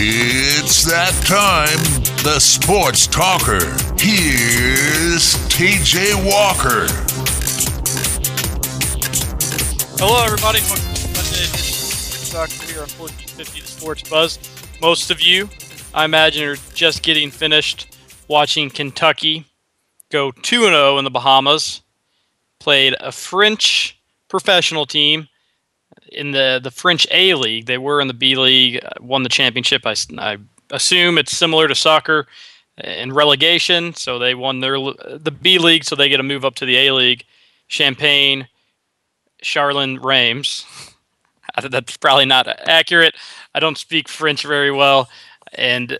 It's that time, the sports talker. Here's TJ Walker. Hello, everybody. Welcome to of Talker here on 1450 The Sports Buzz. Most of you, I imagine, are just getting finished watching Kentucky go 2 0 in the Bahamas. Played a French professional team in the, the French A League. They were in the B League, uh, won the championship. I, I assume it's similar to soccer in relegation. So they won their the B League, so they get to move up to the A League. Champagne, Charlene Reims. That's probably not accurate. I don't speak French very well, and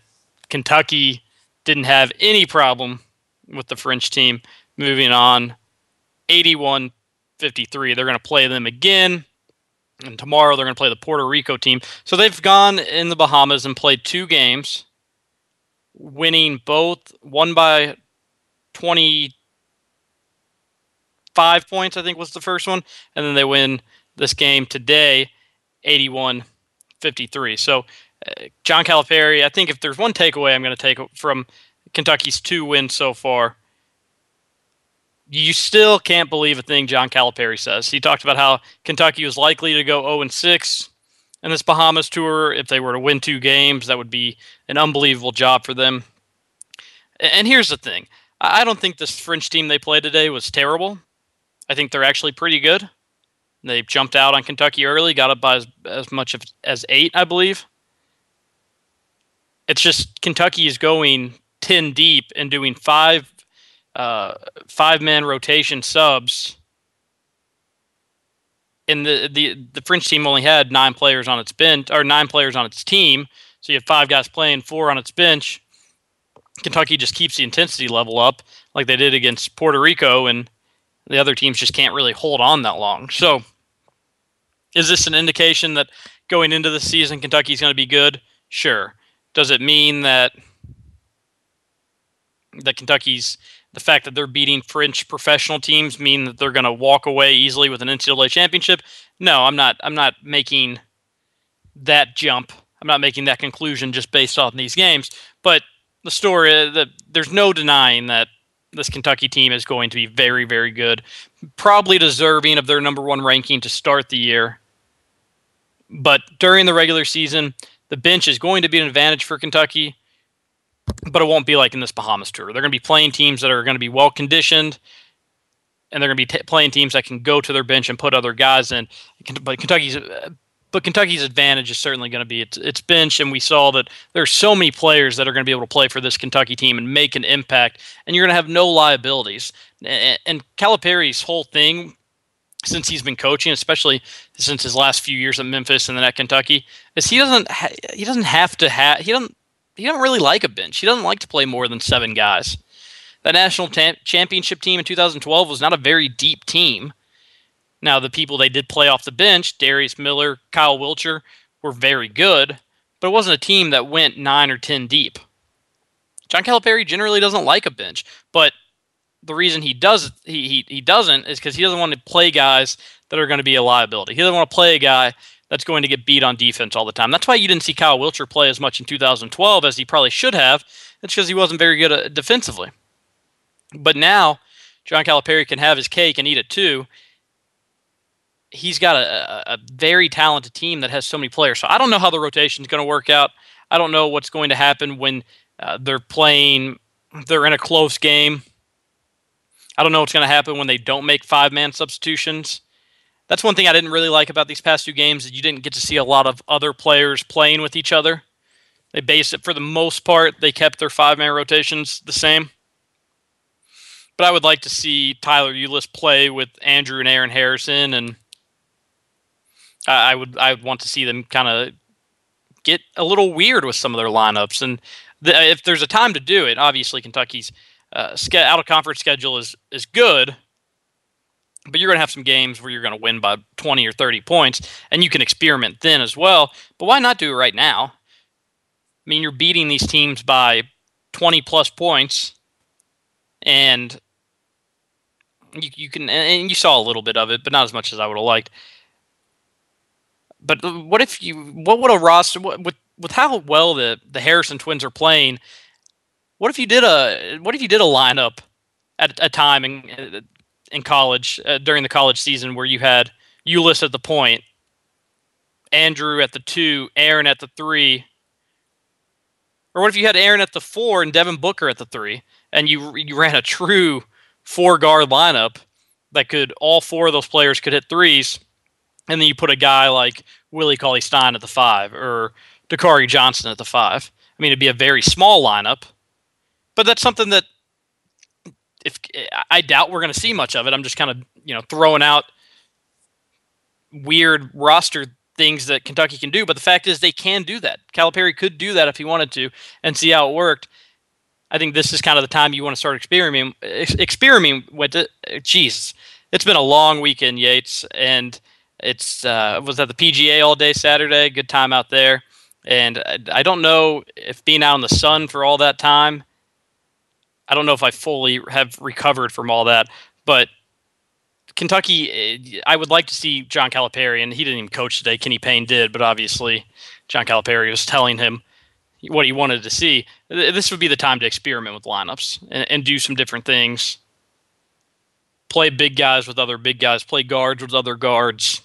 Kentucky didn't have any problem with the French team moving on 81 53. They're going to play them again. And tomorrow they're going to play the Puerto Rico team. So they've gone in the Bahamas and played two games, winning both, one by 25 points, I think was the first one. And then they win this game today, 81 53. So uh, John Calipari, I think if there's one takeaway I'm going to take from Kentucky's two wins so far, you still can't believe a thing John Calipari says. He talked about how Kentucky was likely to go 0 and 6 in this Bahamas tour. If they were to win two games, that would be an unbelievable job for them. And here's the thing I don't think this French team they played today was terrible. I think they're actually pretty good. They jumped out on Kentucky early, got up by as, as much as eight, I believe. It's just Kentucky is going 10 deep and doing five uh, five man rotation subs. And the, the the French team only had nine players on its bench or nine players on its team, so you have five guys playing, four on its bench. Kentucky just keeps the intensity level up like they did against Puerto Rico, and the other teams just can't really hold on that long. So, is this an indication that going into the season Kentucky's going to be good? Sure. Does it mean that that Kentucky's the fact that they're beating French professional teams mean that they're going to walk away easily with an NCAA championship? No, I'm not. I'm not making that jump. I'm not making that conclusion just based on these games. But the story, uh, that there's no denying that this Kentucky team is going to be very, very good, probably deserving of their number one ranking to start the year. But during the regular season, the bench is going to be an advantage for Kentucky but it won't be like in this Bahamas tour. They're going to be playing teams that are going to be well conditioned, and they're going to be t- playing teams that can go to their bench and put other guys in. But Kentucky's uh, but Kentucky's advantage is certainly going to be its, its bench, and we saw that there's so many players that are going to be able to play for this Kentucky team and make an impact, and you're going to have no liabilities. And, and Calipari's whole thing since he's been coaching, especially since his last few years at Memphis and then at Kentucky, is he doesn't ha- he doesn't have to have he doesn't he doesn't really like a bench. He doesn't like to play more than seven guys. That national ta- championship team in 2012 was not a very deep team. Now, the people they did play off the bench, Darius Miller, Kyle Wiltjer, were very good, but it wasn't a team that went nine or 10 deep. John Calipari generally doesn't like a bench, but the reason he does he, he, he doesn't is because he doesn't want to play guys that are going to be a liability. He doesn't want to play a guy that's going to get beat on defense all the time. That's why you didn't see Kyle Wiltjer play as much in 2012 as he probably should have. It's because he wasn't very good uh, defensively. But now, John Calipari can have his cake and eat it too. He's got a, a very talented team that has so many players. So I don't know how the rotation is going to work out. I don't know what's going to happen when uh, they're playing, they're in a close game. I don't know what's going to happen when they don't make five man substitutions that's one thing I didn't really like about these past two games that you didn't get to see a lot of other players playing with each other. They based it for the most part, they kept their five man rotations the same. But I would like to see Tyler Ulis play with Andrew and Aaron Harrison, and I would I would want to see them kind of get a little weird with some of their lineups. And the, if there's a time to do it, obviously Kentucky's uh, out of conference schedule is is good, but you're going to have some games where you're going to win by 20 or 30 points, and you can experiment then as well. But why not do it right now? I mean, you're beating these teams by 20 plus points, and you, you can, and you saw a little bit of it, but not as much as I would have liked. But what if you, what would a roster, what, with with how well the the Harrison twins are playing, what if you did a what if you did a lineup at a time in in college uh, during the college season where you had Ulis at the point, Andrew at the two, Aaron at the three, or what if you had Aaron at the four and Devin Booker at the three, and you you ran a true four guard lineup that could all four of those players could hit threes, and then you put a guy like Willie Cauley Stein at the five or Dakari Johnson at the five. I mean, it'd be a very small lineup, but that's something that if I doubt we're going to see much of it. I'm just kind of you know throwing out weird roster things that Kentucky can do, but the fact is they can do that. Calipari could do that if he wanted to and see how it worked. I think this is kind of the time you want to start experimenting experimenting with it. Jesus, it's been a long weekend, Yates, and it's uh, was at the PGA all day Saturday. Good time out there, and I, I don't know if being out in the sun for all that time. I don't know if I fully have recovered from all that, but Kentucky, eh, I would like to see John Calipari, and he didn't even coach today. Kenny Payne did, but obviously John Calipari was telling him what he wanted to see. This would be the time to experiment with lineups and, and do some different things. Play big guys with other big guys. Play guards with other guards.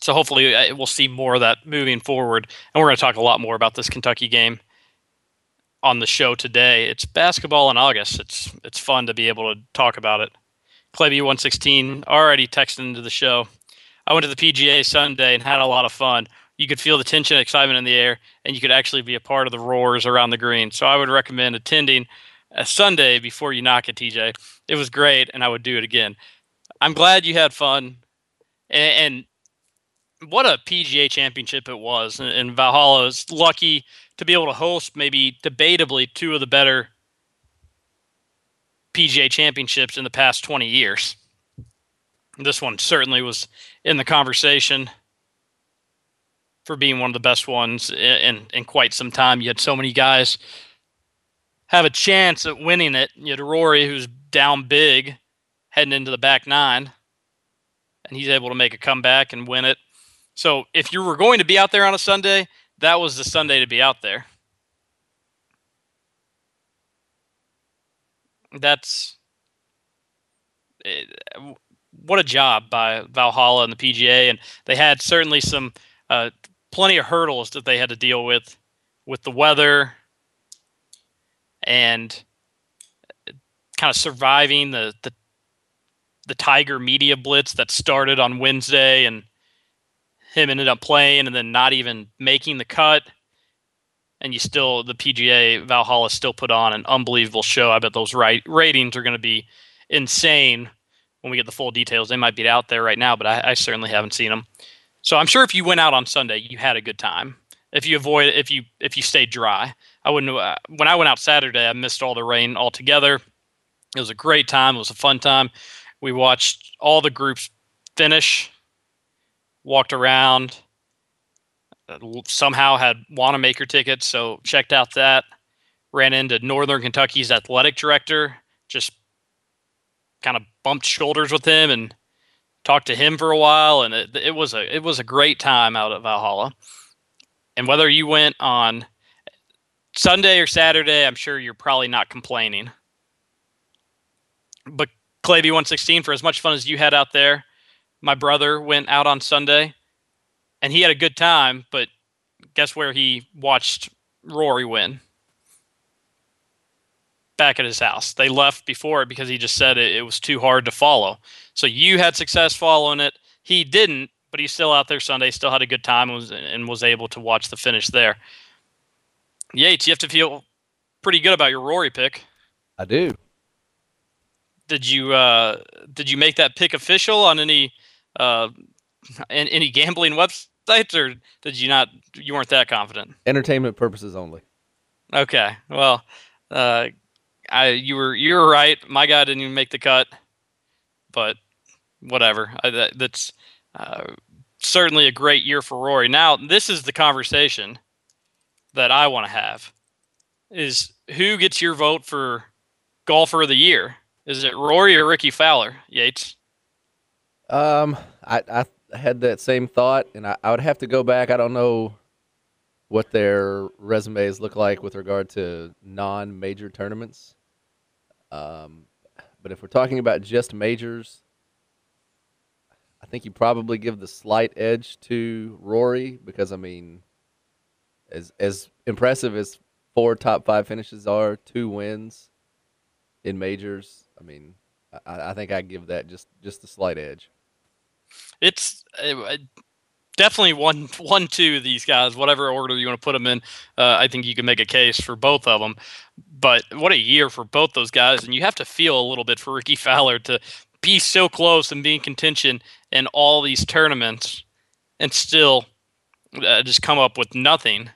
So hopefully eh, we'll see more of that moving forward. And we're going to talk a lot more about this Kentucky game on the show today. It's basketball in August. It's it's fun to be able to talk about it. Cleby116 already texted into the show. I went to the PGA Sunday and had a lot of fun. You could feel the tension and excitement in the air, and you could actually be a part of the roars around the green. So I would recommend attending a Sunday before you knock it, TJ. It was great, and I would do it again. I'm glad you had fun, and, and what a PGA championship it was. And, and Valhalla lucky to be able to host maybe debatably two of the better PGA championships in the past 20 years. This one certainly was in the conversation for being one of the best ones in, in quite some time. You had so many guys have a chance at winning it. You had Rory, who's down big, heading into the back nine, and he's able to make a comeback and win it. So if you were going to be out there on a Sunday, that was the Sunday to be out there. that's eh, what a job by Valhalla and the PGA, and they had certainly some uh, plenty of hurdles that they had to deal with with the weather and uh, kind of surviving the the the Tiger media blitz that started on Wednesday and him ended up playing and then not even making the cut and you still the PGA Valhalla still put on an unbelievable show. I bet those right ratings are going to be insane when we get the full details. They might be out there right now, but I, I, certainly haven't seen them. So I'm sure if you went out on Sunday, you had a good time. If you avoid if you if you stayed dry, I wouldn't. Uh, when I went out Saturday, I missed all the rain altogether. It was a great time. It was a fun time. We watched all the groups finish, walked around uh, somehow had Wanamaker tickets, so checked out that. Ran into Northern Kentucky's athletic director, just kind of bumped shoulders with him and talked to him for a while, and it, it was a it was a great time out at Valhalla. And whether you went on Sunday or Saturday, I'm sure you're probably not complaining. But Clavy 116, for as much fun as you had out there, my brother went out on Sunday and he had a good time. But guess where he watched Rory win? Back at his house. They left before it because he just said it, it was too hard to follow. So you had success following it. He didn't, but he's still out there Sunday. Still had a good time and was, and was able to watch the finish there. Yates, you have to feel pretty good about your Rory pick. I do. Did you uh, did you make that pick official on any uh, any gambling websites, or did you not? You weren't that confident. Entertainment purposes only. Okay. Well, uh, I you were you were right. My guy didn't even make the cut, but whatever. I, that, that's uh, certainly a great year for Rory. Now, this is the conversation that I want to have: is who gets your vote for golfer of the year? Is it Rory or Rickie Fowler, Yates? Um, I, I had that same thought, and I, I would have to go back. I don't know what their resumes look like with regard to non-major tournaments. Um, but if we're talking about just majors, I think you probably give the slight edge to Rory because I mean, as as impressive as four top five finishes are, two wins in majors. I mean, I, I think I give that just just the slight edge. It's uh, definitely one one two these guys, whatever order you want to put them in. Uh, I think you can make a case for both of them. But what a year for both those guys, and you have to feel a little bit for Rickie Fowler to be so close and be in contention in all these tournaments, and still uh, just come up with nothing.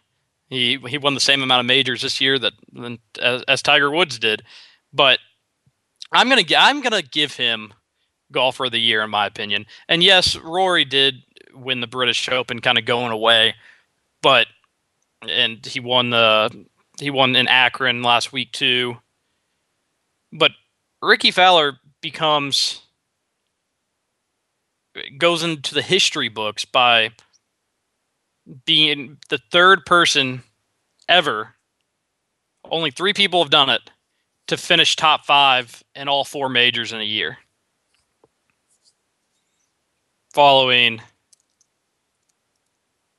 He he won the same amount of majors this year that as, as Tiger Woods did, but I'm gonna I'm gonna give him golfer of the year in my opinion. And yes, Rory did win the British Open, kind of going away, but and he won the he won in Akron last week too. But Rickie Fowler becomes goes into the history books by being the third person ever. Only three people have done it to finish top five in all four majors in a year. Following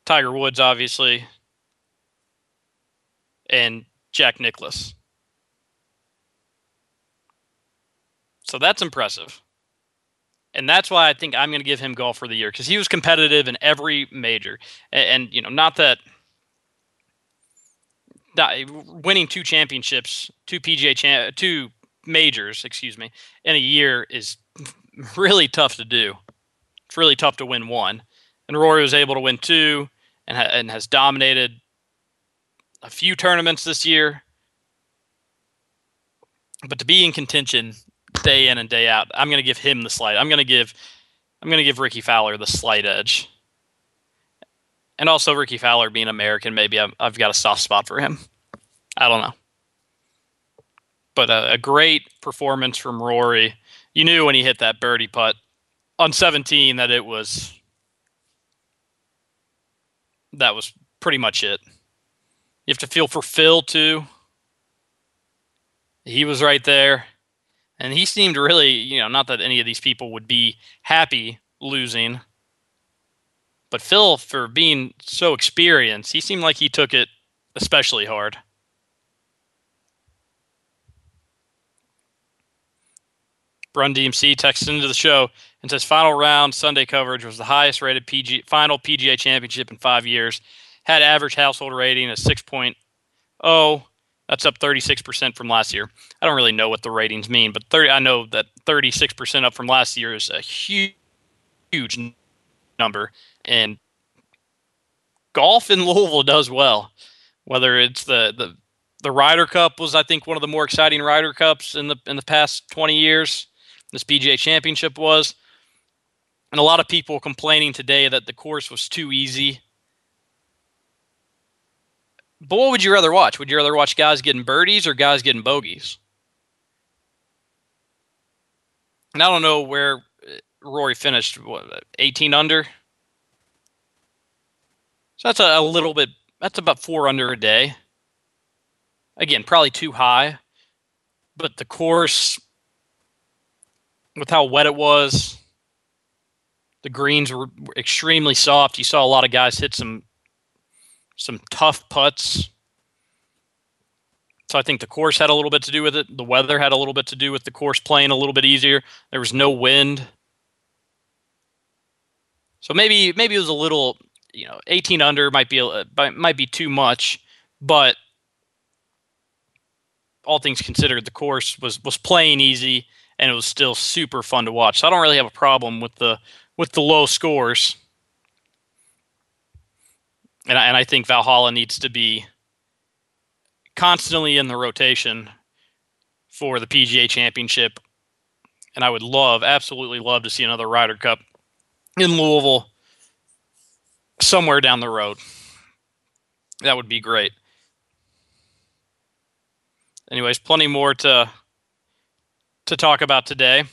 Tiger Woods, obviously, and Jack Nicklaus. So that's impressive. And that's why I think I'm going to give him golf for the year because he was competitive in every major. And, and, you know, not that, that eh, winning two championships, two PGA two majors, excuse me, in a year is really tough to do. It's really tough to win one. And Rory was able to win two and, ha- and has dominated a few tournaments this year. But to be in contention day in and day out, I'm going to give him the slight. I'm going to give I'm going to give Rickie Fowler the slight edge. And also Rickie Fowler being American, maybe I've, I've got a soft spot for him. I don't know. But a, a great performance from Rory. You knew when he hit that birdie putt on 17 that it was that was pretty much it. You have to feel for Phil too. He was right there. And he seemed really, you know, not that any of these people would be happy losing. But Phil, for being so experienced, he seemed like he took it especially hard. Brun DMC texted into the show and says final round Sunday coverage was the highest rated PG final PGA championship in five years. Had average household rating of 6.0. That's up 36% from last year. I don't really know what the ratings mean, but 30, I know that 36% up from last year is a huge, huge number. And golf in Louisville does well. Whether it's the the the Ryder Cup was, I think, one of the more exciting Ryder Cups in the in the past 20 years. This PGA Championship was, and a lot of people complaining today that the course was too easy. But what would you rather watch? Would you rather watch guys getting birdies or guys getting bogeys? And I don't know where uh, Rory finished, what, 18 under? So that's a, a little bit, that's about four under a day. Again, probably too high. But the course, with how wet it was, the greens were extremely soft. You saw a lot of guys hit some some tough putts. So I think the course had a little bit to do with it. The weather had a little bit to do with the course playing a little bit easier. There was no wind. So maybe maybe it was a little, you know, 18 under might be a, might be too much, but all things considered, the course was was playing easy and it was still super fun to watch. So I don't really have a problem with the with the low scores. And I, and I think Valhalla needs to be constantly in the rotation for the PGA Championship. And I would love, absolutely love to see another Ryder Cup in Louisville somewhere down the road. That would be great. Anyways, plenty more to to talk about today.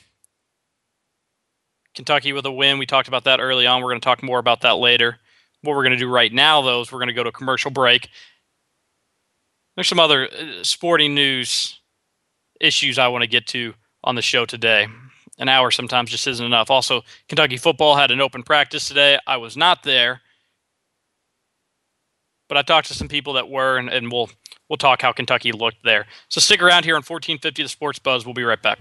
Kentucky with a win. We talked about that early on. We're going to talk more about that later. What we're going to do right now, though, is we're going to go to a commercial break. There's some other uh, sporting news issues I want to get to on the show today. An hour sometimes just isn't enough. Also, Kentucky football had an open practice today. I was not there, but I talked to some people that were, and, and we'll we'll talk how Kentucky looked there. So stick around here on 1450 The Sports Buzz. We'll be right back.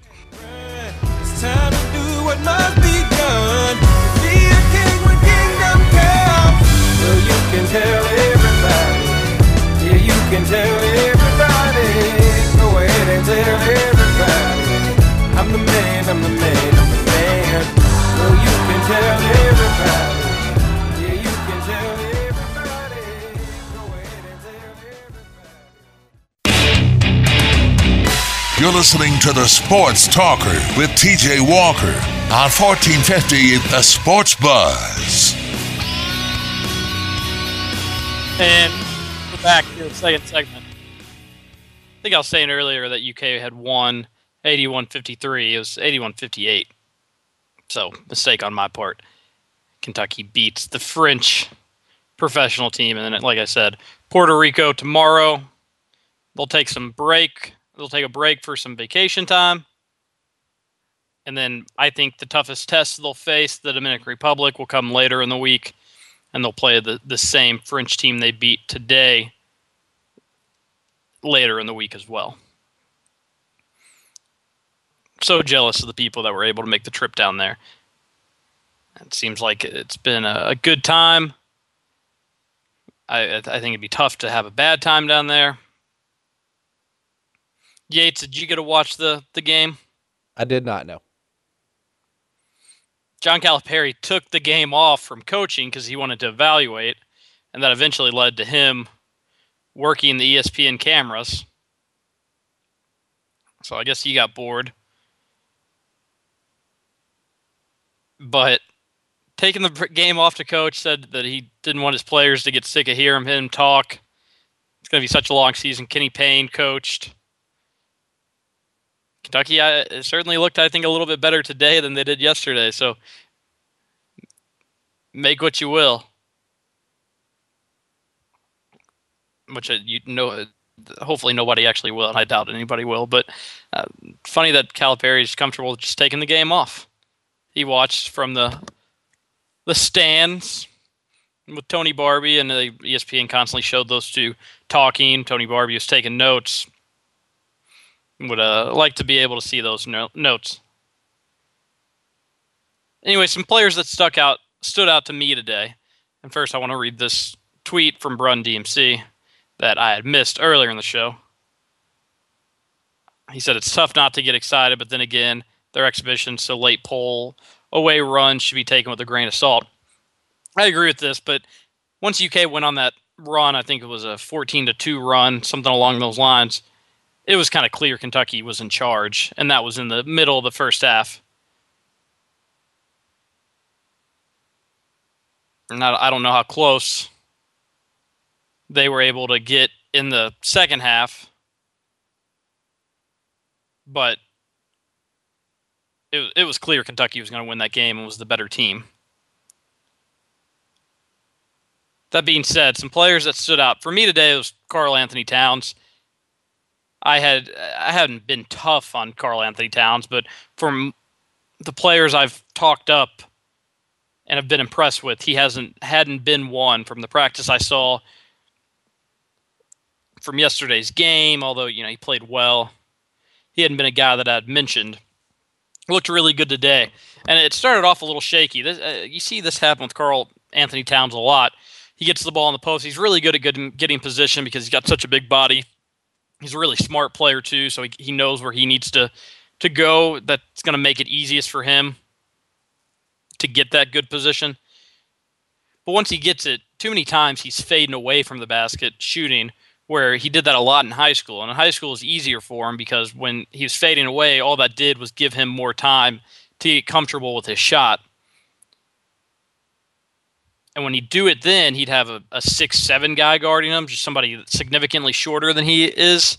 You're listening to the Sports Talker with TJ Walker on 1450 The Sports Buzz. And we're back to the second segment. I think I was saying earlier that UK had won 81 53. It was 81 58. So, mistake on my part. Kentucky beats the French professional team. And then, like I said, Puerto Rico tomorrow. They'll take some break They'll take a break for some vacation time. And then I think the toughest test they'll face, the Dominican Republic, will come later in the week. And they'll play the, the same French team they beat today later in the week as well. So jealous of the people that were able to make the trip down there. It seems like it's been a, a good time. I, I think it'd be tough to have a bad time down there. Yates, did you get to watch the the game? I did not know. John Calipari took the game off from coaching because he wanted to evaluate, and that eventually led to him working the ESPN cameras. So I guess he got bored. But taking the game off to coach said that he didn't want his players to get sick of hearing him talk. It's going to be such a long season. Kenny Payne coached. Kentucky uh, certainly looked, I think, a little bit better today than they did yesterday. So make what you will. Which uh, you know, hopefully nobody actually will, and I doubt anybody will. But uh, funny that Calipari is comfortable just taking the game off. He watched from the the stands with Tony Barbee, and the ESPN constantly showed those two talking. Tony Barbee was taking notes. Would uh, like to be able to see those no- notes. Anyway, some players that stuck out stood out to me today. And first, I want to read this tweet from Brun DMC that I had missed earlier in the show. He said it's tough not to get excited, but then again, their exhibition, so late pull away run should be taken with a grain of salt. I agree with this, but once UK went on that run, I think it was a 14 to 2 run, something along those lines it was kind of clear Kentucky was in charge, and that was in the middle of the first half. And I don't know how close they were able to get in the second half, but it, it was clear Kentucky was going to win that game and was the better team. That being said, some players that stood out for me today was Karl-Anthony Towns. I had I hadn't been tough on Karl-Anthony Towns, but from the players I've talked up and have been impressed with, he hasn't hadn't been one from the practice I saw from yesterday's game. Although you know he played well, he hadn't been a guy that I'd mentioned. Looked really good today, and it started off a little shaky. This, uh, you see this happen with Carl Anthony Towns a lot. He gets the ball in the post. He's really good at getting, getting position because he's got such a big body he's a really smart player too, so he, he knows where he needs to to go. That's going to make it easiest for him to get that good position. But once he gets it, too many times he's fading away from the basket shooting, where he did that a lot in high school. And in high school is easier for him because when he was fading away, all that did was give him more time to get comfortable with his shot. And when he'd do it then, he'd have a, a six, seven guy guarding him, just somebody significantly shorter than he is.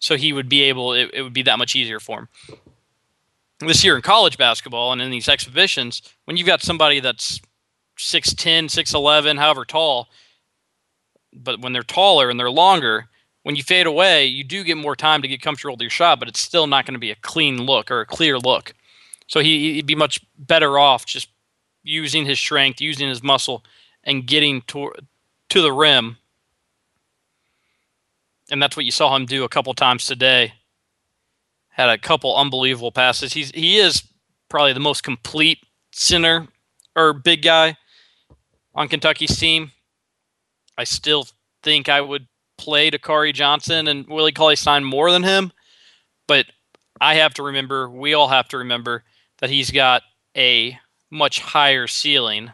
So he would be able, it, it would be that much easier for him. This year in college basketball and in these exhibitions, when you've got somebody that's 6'10, 6'11, however tall. But when they're taller and they're longer, when you fade away, you do get more time to get comfortable with your shot, but it's still not going to be a clean look or a clear look. So he, he'd be much better off just using his strength, using his muscle, and getting to, to the rim. And that's what you saw him do a couple times today. Had a couple unbelievable passes. He's he is probably the most complete center or big guy on Kentucky's team. I still think I would play Dakari Johnson and Willie Cauley Stein more than him, but I have to remember, we all have to remember that he's got a much higher ceiling.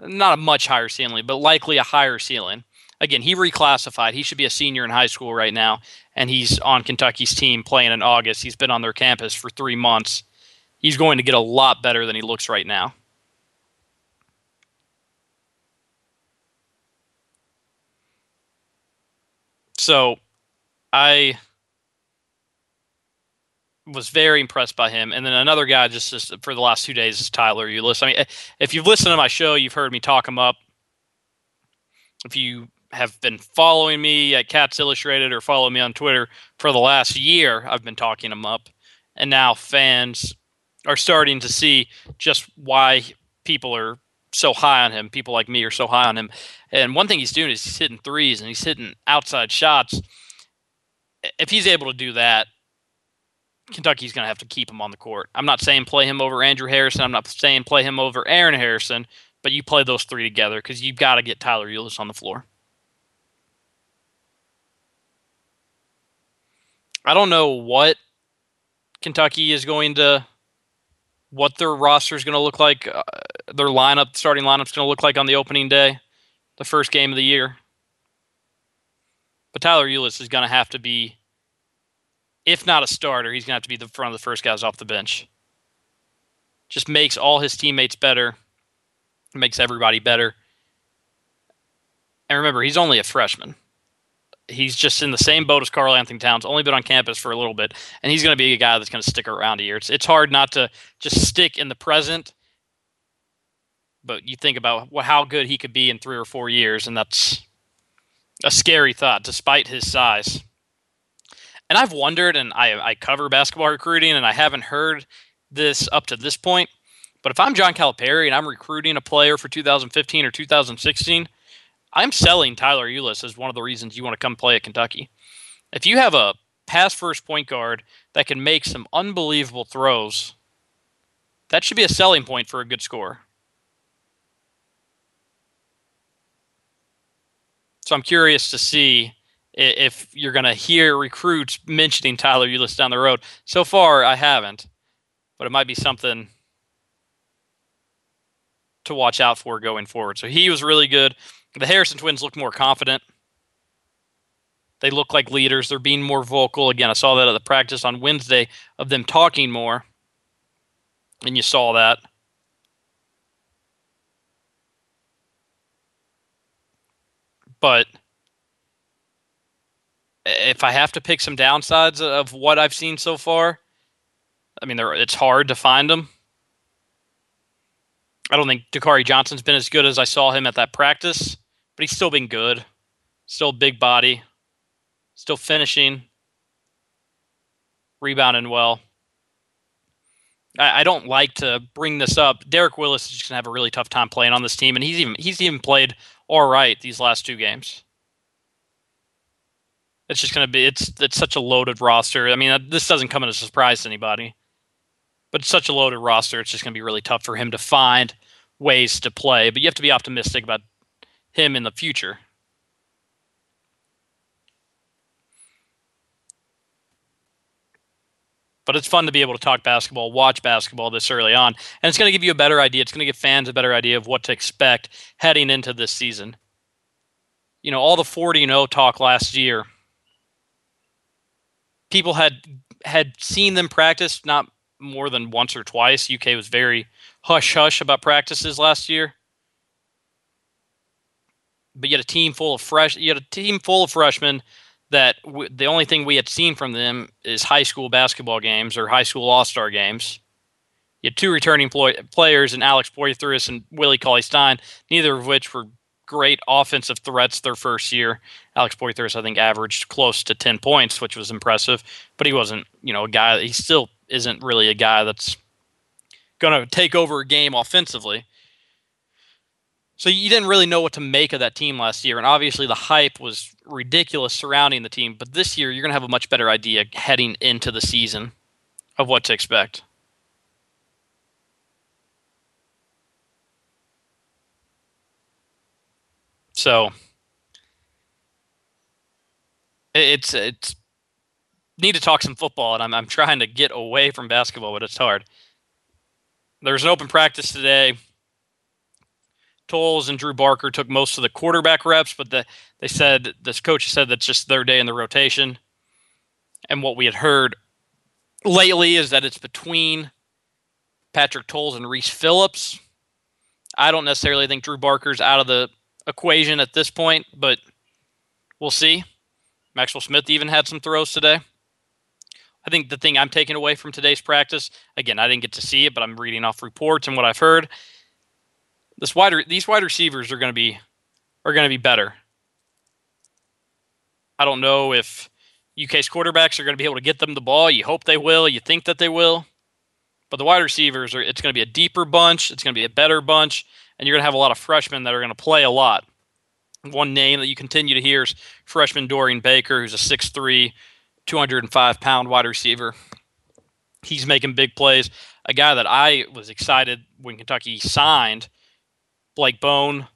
Not a much higher ceiling, but likely a higher ceiling. Again, he reclassified. He should be a senior in high school right now, and he's on Kentucky's team playing in August. He's been on their campus for three months. He's going to get a lot better than he looks right now. So I was very impressed by him. And then another guy just, just for the last two days is Tyler Ulis. I mean, eh, if you've listened to my show, you've heard me talk him up. If you have been following me at Cats Illustrated or follow me on Twitter for the last year, I've been talking him up. And now fans are starting to see just why people are so high on him. People like me are so high on him. And one thing he's doing is he's hitting threes and he's hitting outside shots. If he's able to do that, Kentucky's going to have to keep him on the court. I'm not saying play him over Andrew Harrison. I'm not saying play him over Aaron Harrison, but you play those three together because you've got to get Tyler Ulis on the floor. I don't know what Kentucky is going to, what their roster is going to look like, uh, their lineup, starting lineup is going to look like on the opening day, the first game of the year. But Tyler Ulis is going to have to be if not a starter, he's going to have to be the front of the first guys off the bench. Just makes all his teammates better, makes everybody better. And remember, he's only a freshman. He's just in the same boat as Karl-Anthony Towns, only been on campus for a little bit, and he's going to be a guy that's going to stick around a year. It's, it's hard not to just stick in the present, but you think about how good he could be in three or four years, and that's a scary thought, despite his size and I've wondered, and I, I cover basketball recruiting, and I haven't heard this up to this point. But if I'm John Calipari and I'm recruiting a player for 2015 or 2016, I'm selling Tyler Ulis as one of the reasons you want to come play at Kentucky. If you have a pass first point guard that can make some unbelievable throws, that should be a selling point for a good score. So I'm curious to see if you're going to hear recruits mentioning Tyler Ulis down the road. So far, I haven't, but it might be something to watch out for going forward. So he was really good. The Harrison twins look more confident. They look like leaders. They're being more vocal. Again, I saw that at the practice on Wednesday of them talking more. And you saw that. But if I have to pick some downsides of what I've seen so far, I mean, it's hard to find them. I don't think Dakari Johnson's been as good as I saw him at that practice, but he's still been good. Still big body, still finishing, rebounding well. I, I don't like to bring this up. Derek Willis is just gonna have a really tough time playing on this team, and he's even he's even played all right these last two games. It's just going to be it's it's such a loaded roster. I mean, uh, this doesn't come as a surprise to anybody, but it's such a loaded roster. It's just going to be really tough for him to find ways to play. But you have to be optimistic about him in the future. But it's fun to be able to talk basketball, watch basketball this early on, and it's going to give you a better idea. It's going to give fans a better idea of what to expect heading into this season. You know, all the 40 and 0 talk last year people had had seen them practice not more than once or twice. UK was very hush hush about practices last year. But you had a team full of fresh. You had a team full of freshmen that w- the only thing we had seen from them is high school basketball games or high school all star games. You had two returning players in Alex Poythress and Willie Cauley Stein, neither of which were great offensive threats their first year. Alex Poythress, I think, averaged close to 10 points, which was impressive, but he wasn't, you know, a guy, he still isn't really a guy that's going to take over a game offensively. So you didn't really know what to make of that team last year, and obviously the hype was ridiculous surrounding the team. But this year, you're going to have a much better idea heading into the season of what to expect. So it's it's need to talk some football, and I'm I'm trying to get away from basketball, but it's hard. There's an open practice today. Towles and Drew Barker took most of the quarterback reps, but the, they said this coach said that's just their day in the rotation. And what we had heard lately is that it's between Patrick Towles and Reese Phillips. I don't necessarily think Drew Barker's out of the equation at this point, but we'll see. Maxwell Smith even had some throws today. I think the thing I'm taking away from today's practice, again, I didn't get to see it, but I'm reading off reports and what I've heard. This wide, these wide receivers are going to be are going to be better. I don't know if UK's quarterbacks are going to be able to get them the ball. You hope they will. You think that they will. But the wide receivers are it's going to be a deeper bunch, it's going to be a better bunch, and you're going to have a lot of freshmen that are going to play a lot. One name that you continue to hear is freshman Dorian Baker, who's a 6'3, 205 pound wide receiver. He's making big plays. A guy that I was excited when Kentucky signed, Blake Bone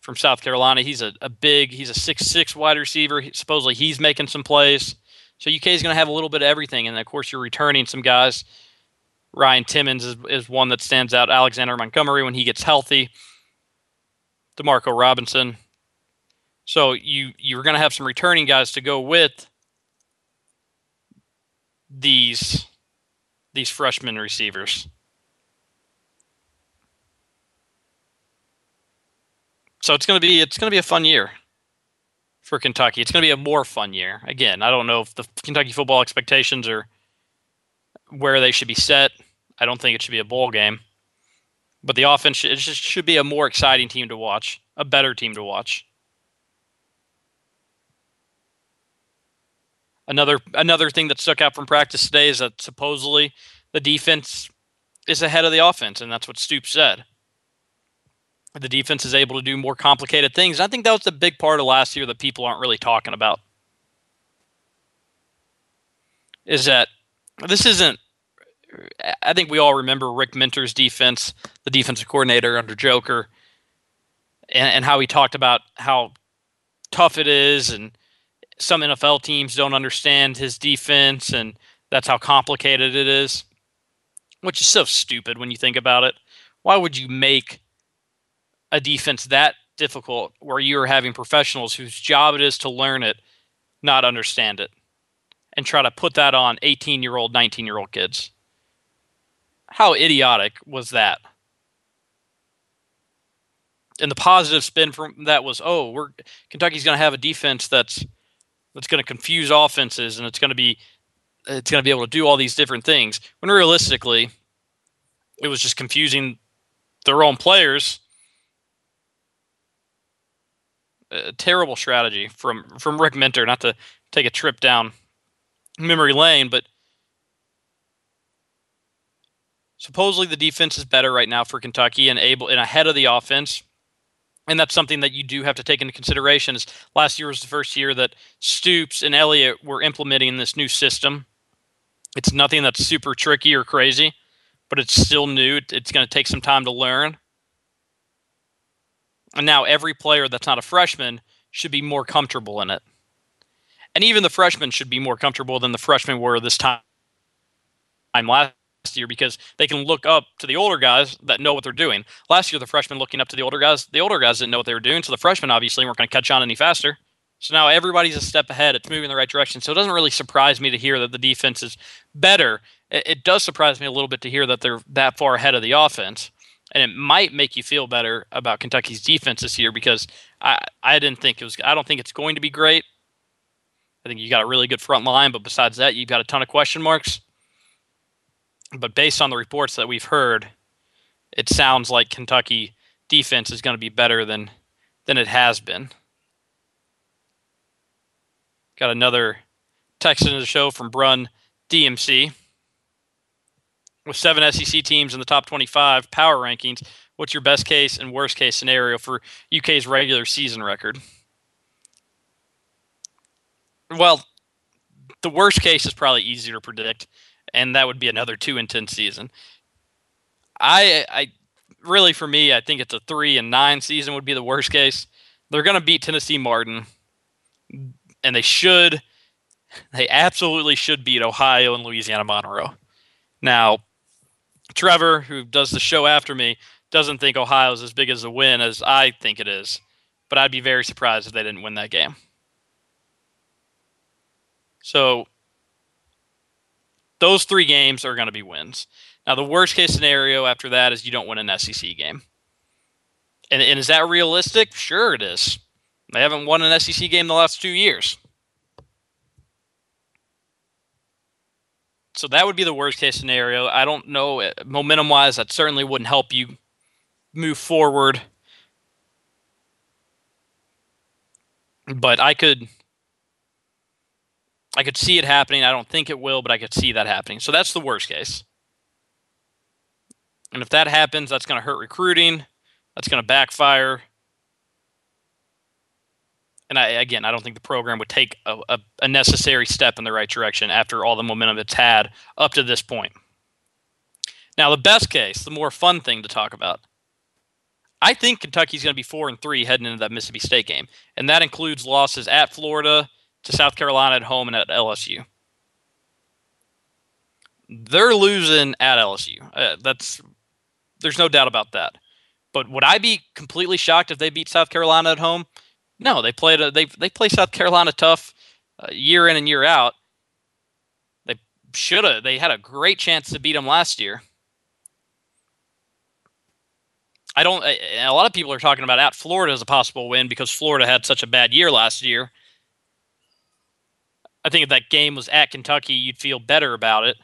from South Carolina. He's a, a big, he's a six-six wide receiver. He, supposedly he's making some plays. So UK is going to have a little bit of everything. And of course, you're returning some guys. Ryan Timmons is, is one that stands out. Alexander Montgomery when he gets healthy. Demarco Robinson. So you you're going to have some returning guys to go with these these freshman receivers. So it's going to be it's going to be a fun year for Kentucky. It's going to be a more fun year. Again, I don't know if the Kentucky football expectations are where they should be set. I don't think it should be a bowl game. But the offense it just should be a more exciting team to watch, a better team to watch. Another another thing that stuck out from practice today is that supposedly the defense is ahead of the offense, and that's what Stoops said. The defense is able to do more complicated things. I think that was the big part of last year that people aren't really talking about. Is that this isn't I think we all remember Rick Minter's defense, the defensive coordinator under Joker, and, and how he talked about how tough it is and some NFL teams don't understand his defense, and that's how complicated it is, which is so stupid when you think about it. Why would you make a defense that difficult where you're having professionals whose job it is to learn it not understand it and try to put that on 18 year old, 19 year old kids? How idiotic was that? And the positive spin from that was, oh, we're Kentucky's going to have a defense that's that's going to confuse offenses and it's going to be it's going to be able to do all these different things. When realistically it was just confusing their own players. A terrible strategy from from Rick Minter not to take a trip down memory lane but supposedly the defense is better right now for Kentucky and able and ahead of the offense and that's something that you do have to take into consideration. Is last year was the first year that Stoops and Eliot were implementing this new system. It's nothing that's super tricky or crazy, but it's still new. It's going to take some time to learn. And now every player that's not a freshman should be more comfortable in it. And even the freshmen should be more comfortable than the freshmen were this time last year because they can look up to the older guys that know what they're doing. Last year, the freshmen looking up to the older guys, the older guys didn't know what they were doing, so the freshmen obviously weren't going to catch on any faster. So now everybody's a step ahead. It's moving in the right direction. So it doesn't really surprise me to hear that the defense is better. It, does surprise me a little bit to hear that they're that far ahead of the offense. And it might make you feel better about Kentucky's defense this year because I, I didn't think it was I don't think it's going to be great. I think you got a really good front line, but besides that, you've got a ton of question marks But based on the reports that we've heard, it sounds like Kentucky defense is going to be better than than it has been. Got another text into the show from Brun DMC. With seven SEC teams in the top 25 power rankings, what's your best case and worst case scenario for UK's regular season record? Well, the worst case is probably easier to predict, and that would be another two and ten season. I, I really for me, I think it's a three and nine season would be the worst case. They're going to beat Tennessee Martin, and they should, they absolutely should beat Ohio and Louisiana Monroe. Now, Trevor, who does the show after me, doesn't think Ohio's as big as a win as I think it is, but I'd be very surprised if they didn't win that game. So those three games are going to be wins. Now, the worst case scenario after that is you don't win an SEC game. And, and is that realistic? Sure, it is. They haven't won an SEC game the last two years. So that would be the worst case scenario. I don't know. Eh, Momentum wise, that certainly wouldn't help you move forward. But I could I could see it happening. I don't think it will, but I could see that happening. So that's the worst case. And if that happens, that's going to hurt recruiting. That's going to backfire. And I, again, I don't think the program would take a, a, a, necessary step in the right direction after all the momentum it's had up to this point. Now, the best case, the more fun thing to talk about, I think Kentucky's going to be four and three heading into that Mississippi State game, and that includes losses at Florida, to South Carolina at home and at LSU. They're losing at LSU. Uh, that's there's no doubt about that. But would I be completely shocked if they beat South Carolina at home? No, they played they they play South Carolina tough uh, year in and year out. They should have. They had a great chance to beat them last year. I don't. A lot of people are talking about at Florida as a possible win because Florida had such a bad year last year. I think if that game was at Kentucky, you'd feel better about it.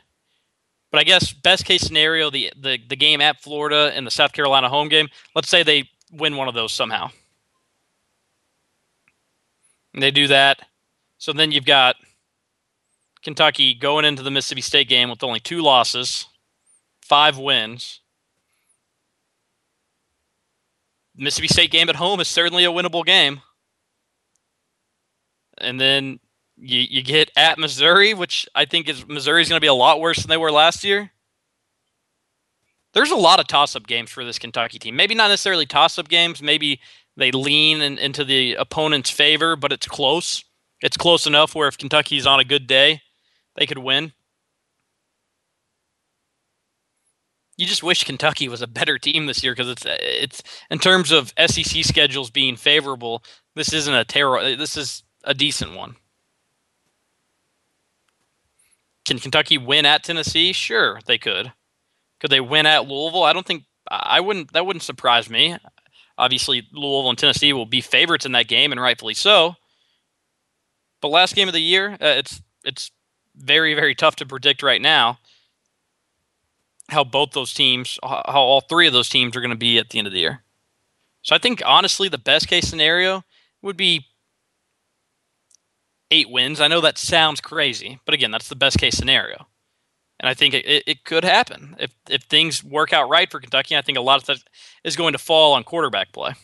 But I guess best case scenario, the the the game at Florida and the South Carolina home game. Let's say they win one of those somehow. And they do that. So then you've got Kentucky going into the Mississippi State game with only two losses, five wins. Mississippi State game at home is certainly a winnable game. And then you, you get at Missouri, which I think is Missouri's going to be a lot worse than they were last year. There's a lot of toss-up games for this Kentucky team. Maybe not necessarily toss-up games. Maybe they lean in, into the opponent's favor, but it's close. It's close enough where if Kentucky's on a good day, they could win. You just wish Kentucky was a better team this year because it's it's in terms of SEC schedules being favorable. This isn't a terror. This is a decent one. Can Kentucky win at Tennessee? Sure, they could. Could they win at Louisville? I don't think I wouldn't. That wouldn't surprise me. Obviously, Louisville and Tennessee will be favorites in that game, and rightfully so. But last game of the year, uh, it's it's very very tough to predict right now how both those teams, how all three of those teams are going to be at the end of the year. So I think honestly, the best case scenario would be eight wins. I know that sounds crazy, but again, that's the best case scenario. And I think it, it could happen if if things work out right for Kentucky. I think a lot of that is going to fall on quarterback play.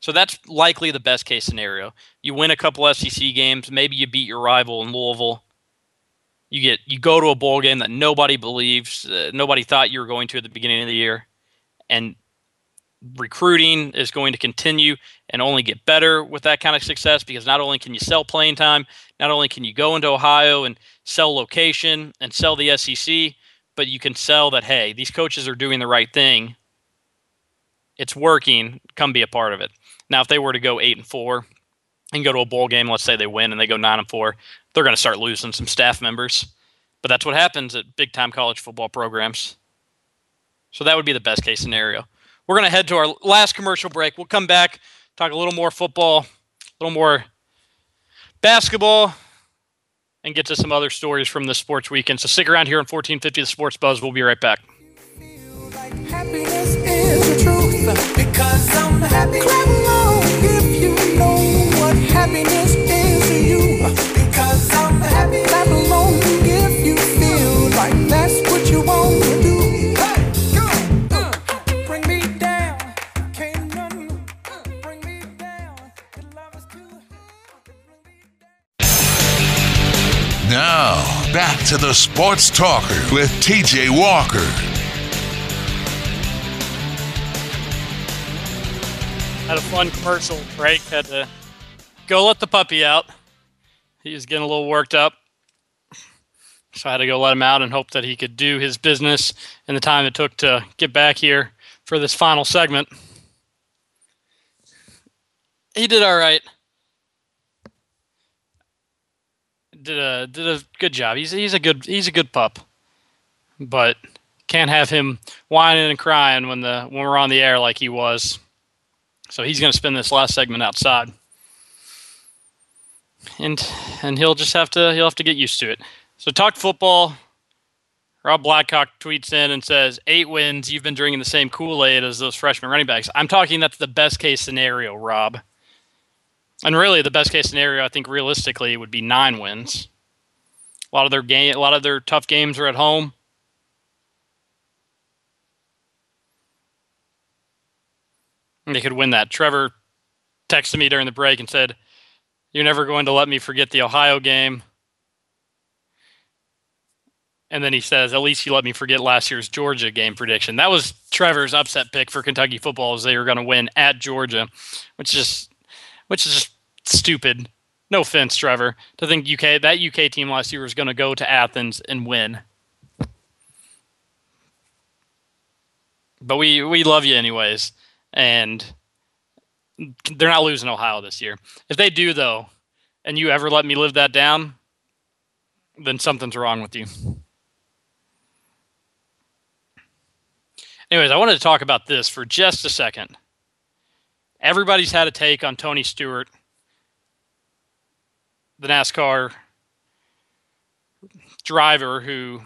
So that's likely the best case scenario. You win a couple SEC games, maybe you beat your rival in Louisville. You get you go to a bowl game that nobody believes, uh, nobody thought you were going to at the beginning of the year, and recruiting is going to continue and only get better with that kind of success because not only can you sell playing time, not only can you go into Ohio and sell location and sell the SEC, but you can sell that hey, these coaches are doing the right thing. It's working. Come be a part of it. Now, if they were to go eight and four and go to a bowl game, let's say they win and they go nine and four, they're going to start losing some staff members. But that's what happens at big time college football programs. So that would be the best case scenario. We're going to head to our last commercial break. We'll come back, talk a little more football, a little more basketball, and get to some other stories from the sports weekend. So stick around here on 1450 The Sports Buzz. We'll be right back. Now, back to the Sports Talker with TJ Walker. Had a fun commercial break. Had to go let the puppy out. He was getting a little worked up. So I had to go let him out and hope that he could do his business in the time it took to get back here for this final segment. He did all right. Did a did a good job. He's he's a good he's a good pup. But can't have him whining and crying when the when we're on the air like he was. So he's going to spend this last segment outside, and and he'll just have to he'll have to get used to it. So talk football. Rob Blackcock tweets in and says, eight wins. You've been drinking the same Kool Aid as those freshman running backs. I'm talking that's the best case scenario, Rob. And really, the best case scenario, I think, realistically, would be nine wins. A lot of their game, a lot of their tough games are at home. they could win that. Trevor texted me during the break and said, You're never going to let me forget the Ohio game. And then he says, At least you let me forget last year's Georgia game prediction. That was Trevor's upset pick for Kentucky football, as they were going to win at Georgia, which is which is just stupid. No offense, Trevor, to think UK that UK team last year was going to go to Athens and win. But we we love you anyways and they're not losing Ohio this year. If they do, though, and you ever let me live that down, then something's wrong with you. Anyways, I wanted to talk about this for just a second. Everybody's had a take on Tony Stewart, the NASCAR driver who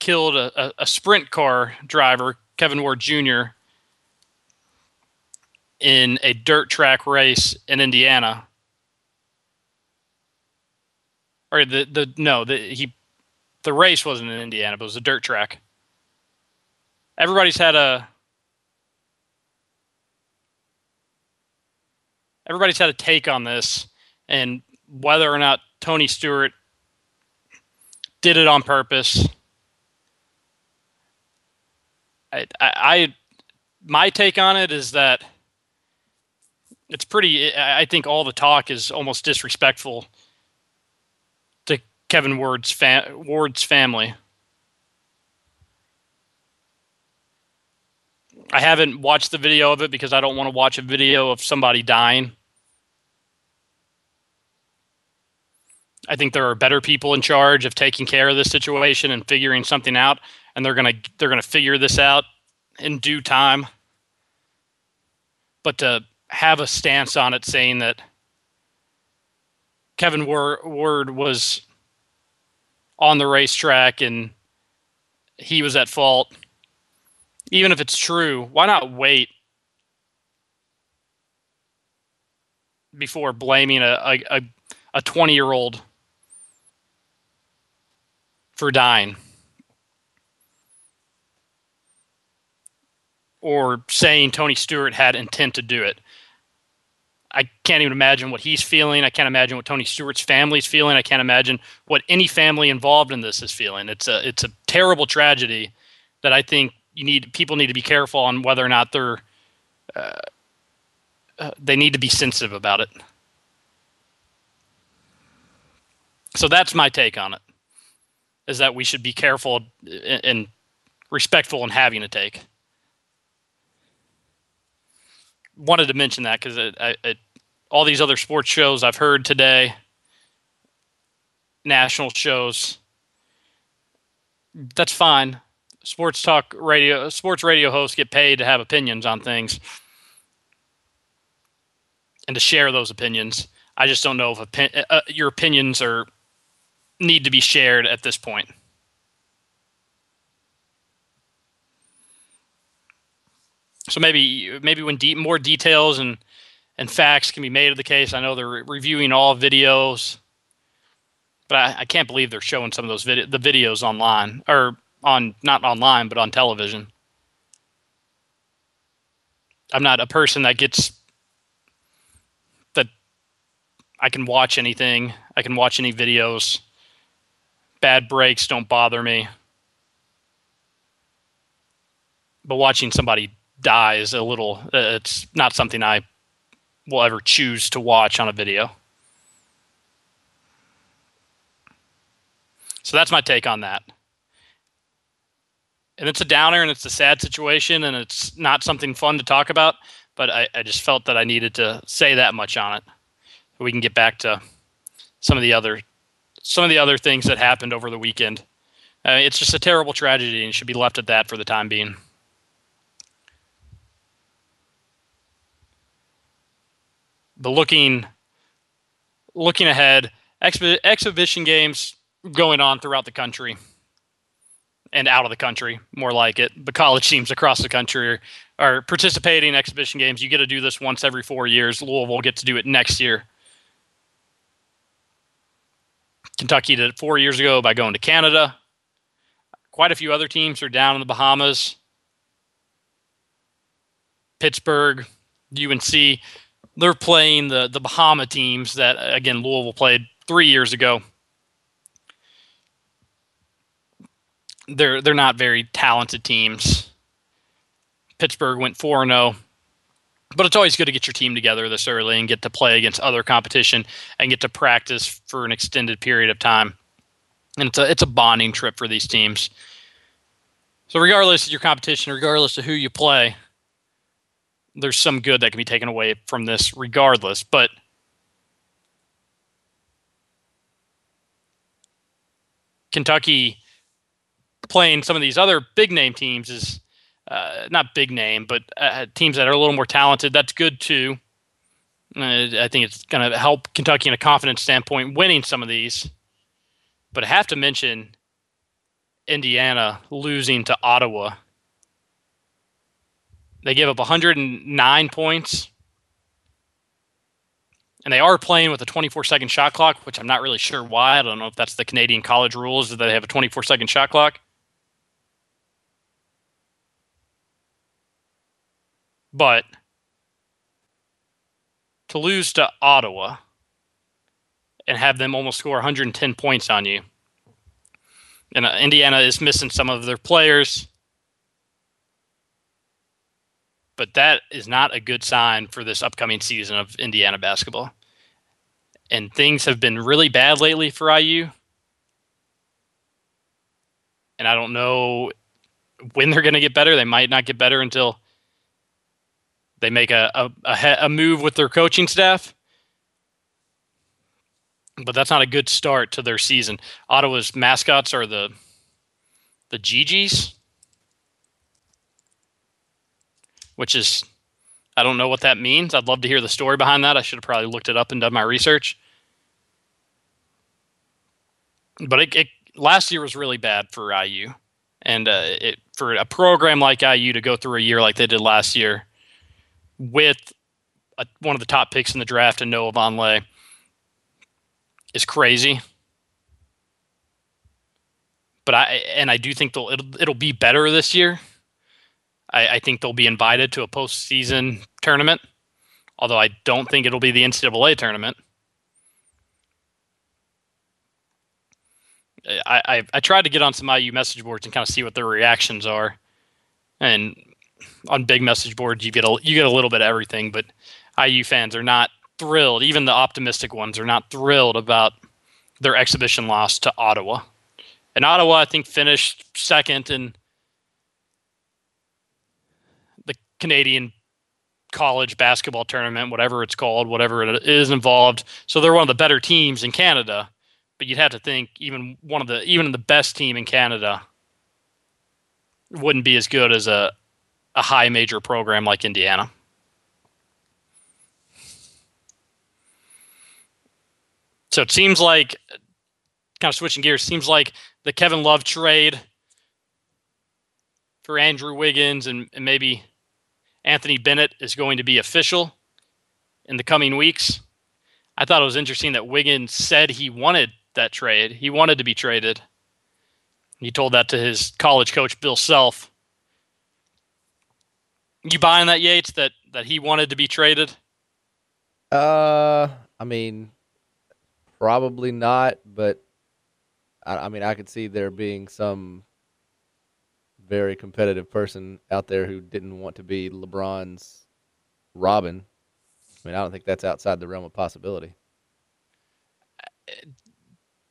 killed a, a, a sprint car driver Kevin Ward Jr. in a dirt track race in Indiana. Or the the no, the he the race wasn't in Indiana, but it was a dirt track. Everybody's had a everybody's had a take on this and whether or not Tony Stewart did it on purpose I, I, my take on it is that it's pretty. I think all the talk is almost disrespectful to Kevin Ward's Ward's family. I haven't watched the video of it because I don't want to watch a video of somebody dying. I think there are better people in charge of taking care of this situation and figuring something out and they're gonna they're gonna figure this out in due time. But to have a stance on it saying that Kevin Ward was on the racetrack and he was at fault, even if it's true, why not wait before blaming a a, a 20 year old for dying? or saying Tony Stewart had intent to do it. I can't even imagine what he's feeling. I can't imagine what Tony Stewart's family's feeling. I can't imagine what any family involved in this is feeling. It's a it's a terrible tragedy that I think you need people need to be careful on whether or not they're uh, uh, they need to be sensitive about it. So that's my take on it. Is that we should be careful and respectful in having a take wanted to mention that because all these other sports shows I've heard today, national shows, that's fine. Sports talk radio, sports radio hosts get paid to have opinions on things and to share those opinions. I just don't know if opi- uh, your opinions are need to be shared at this point. So maybe maybe when more details and and facts can be made of the case. I know they're re- reviewing all videos, but I, I can't believe they're showing some of those vid- the videos online or on not online but on television. I'm not a person that gets that I can watch anything. I can watch any videos. Bad breaks don't bother me. But watching somebody die is a little uh, it's not something I will ever choose to watch on a video. So that's my take on that. And it's a downer and it's a sad situation and it's not something fun to talk about, but I, I just felt that I needed to say that much on it. We can get back to some of the other some of the other things that happened over the weekend. Uh, it's just a terrible tragedy and should be left at that for the time being. But looking looking ahead, exhi- exhibition games going on throughout the country and out of the country, more like it. But college teams across the country are, are participating in exhibition games. You get to do this once every four years. Louisville get to do it next year. Kentucky did it four years ago by going to Canada. Quite a few other teams are down in the Bahamas. Pittsburgh, UNC, they're playing the the Bahama teams that again Louisville played three years ago. They're they're not very talented teams. Pittsburgh went four and zero, but it's always good to get your team together this early and get to play against other competition and get to practice for an extended period of time. And it's a it's a bonding trip for these teams. So regardless of your competition, regardless of who you play, there's some good that can be taken away from this regardless but kentucky playing some of these other big name teams is uh, not big name but uh, teams that are a little more talented that's good too uh, i think it's going to help kentucky in a confidence standpoint winning some of these but i have to mention indiana losing to ottawa they gave up 109 points. And they are playing with a 24 second shot clock, which I'm not really sure why. I don't know if that's the Canadian college rules that they have a 24 second shot clock. But to lose to Ottawa and have them almost score 110 points on you, and uh, Indiana is missing some of their players but that is not a good sign for this upcoming season of Indiana basketball. And things have been really bad lately for IU. And I don't know when they're going to get better. They might not get better until they make a, a, a, a move with their coaching staff. But that's not a good start to their season. Ottawa's mascots are the the Gee-Gees. which is I don't know what that means. I'd love to hear the story behind that. I should have probably looked it up and done my research. But it, it last year was really bad for IU, and uh, it for a program like IU to go through a year like they did last year, with a, one of the top picks in the draft and Noah Vonleh, is crazy. But I and I do think they'll it'll, it'll be better this year. I, I, think they'll be invited to a postseason tournament, although I don't think it'll be the NCAA tournament. I, I, I tried to get on some IU message boards and kind of see what their reactions are, and on big message boards you get a you get a little bit of everything, but IU fans are not thrilled. Even the optimistic ones are not thrilled about their exhibition loss to Ottawa. And Ottawa, I think, finished second in the Canadian college basketball tournament, whatever it's called, whatever it is involved. So they're one of the better teams in Canada. But you'd have to think even one of the even the best team in Canada wouldn't be as good as a a high major program like Indiana. So it seems like, kind of switching gears, seems like the Kevin Love trade for Andrew Wiggins and, and maybe Anthony Bennett is going to be official in the coming weeks. I thought it was interesting that Wiggins said he wanted that trade. He wanted to be traded. He told that to his college coach Bill Self. You buying that Yates that that he wanted to be traded? Uh, I mean, probably not, but I, I mean, I could see there being some very competitive person out there who didn't want to be LeBron's Robin. I mean, I don't think that's outside the realm of possibility.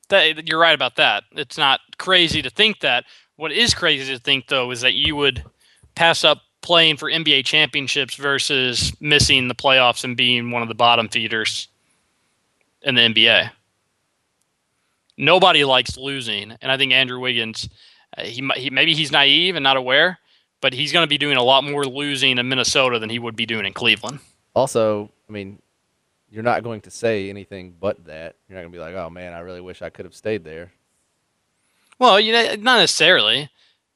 That, you're right about that. It's not crazy to think that. What is crazy to think, though, is that you would pass up playing for NBA championships versus missing the playoffs and being one of the bottom feeders in the NBA. Nobody likes losing, and I think Andrew Wiggins, uh, he, he maybe he's naive and not aware, but he's going to be doing a lot more losing in Minnesota than he would be doing in Cleveland. Also, I mean, you're not going to say anything but that. You're not going to be like, "Oh man, I really wish I could have stayed there." Well, you know, not necessarily.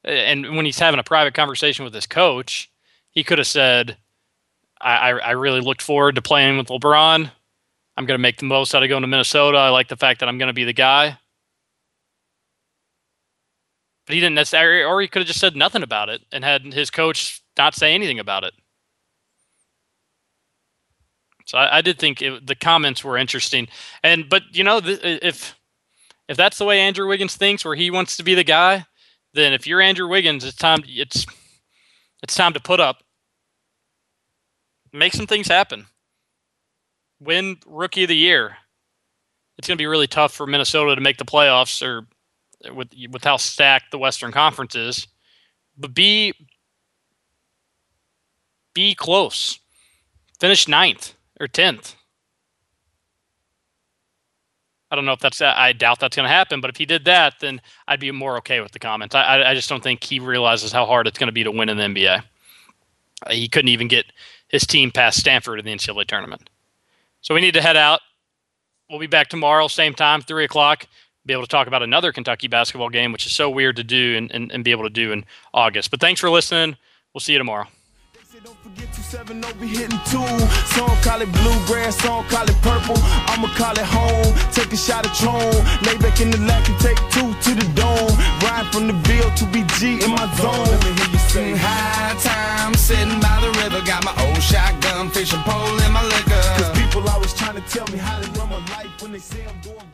And when he's having a private conversation with his coach, he could have said, I, I really looked forward to playing with LeBron. I'm going to make the most out of going to Minnesota. I like the fact that I'm going to be the guy. But he didn't necessarily, or he could have just said nothing about it and had his coach not say anything about it. So I, I did think it, the comments were interesting, and but you know if if that's the way Andrew Wiggins thinks, where he wants to be the guy, then if you're Andrew Wiggins, it's time it's it's time to put up, make some things happen, win Rookie of the Year. It's going to be really tough for Minnesota to make the playoffs, or with with how stacked the Western Conference is. But be be close. Finish ninth or tenth. I don't know if that's. Uh, I doubt that's going to happen. But if he did that, then I'd be more okay with the comments. I, I just don't think he realizes how hard it's going to be to win in the NBA. Uh, he couldn't even get his team past Stanford in the NCAA tournament. So we need to head out. We'll be back tomorrow, same time, three o'clock. Be able to talk about another Kentucky basketball game, which is so weird to do and, and, and be able to do in August. But thanks for listening. We'll see you tomorrow. Don't forget you seven oh, be hitting two. Some call it bluegrass, some call it purple. I'ma call it home. Take a shot of Tron. Lay back in the lap and take two to the dome. Ride from the Ville to BG in my zone. Let me hear you sing. High time, sitting by the river. Got my old shotgun, fishing pole in my liquor. Cause people always trying to tell me how to run my life when they say I'm doing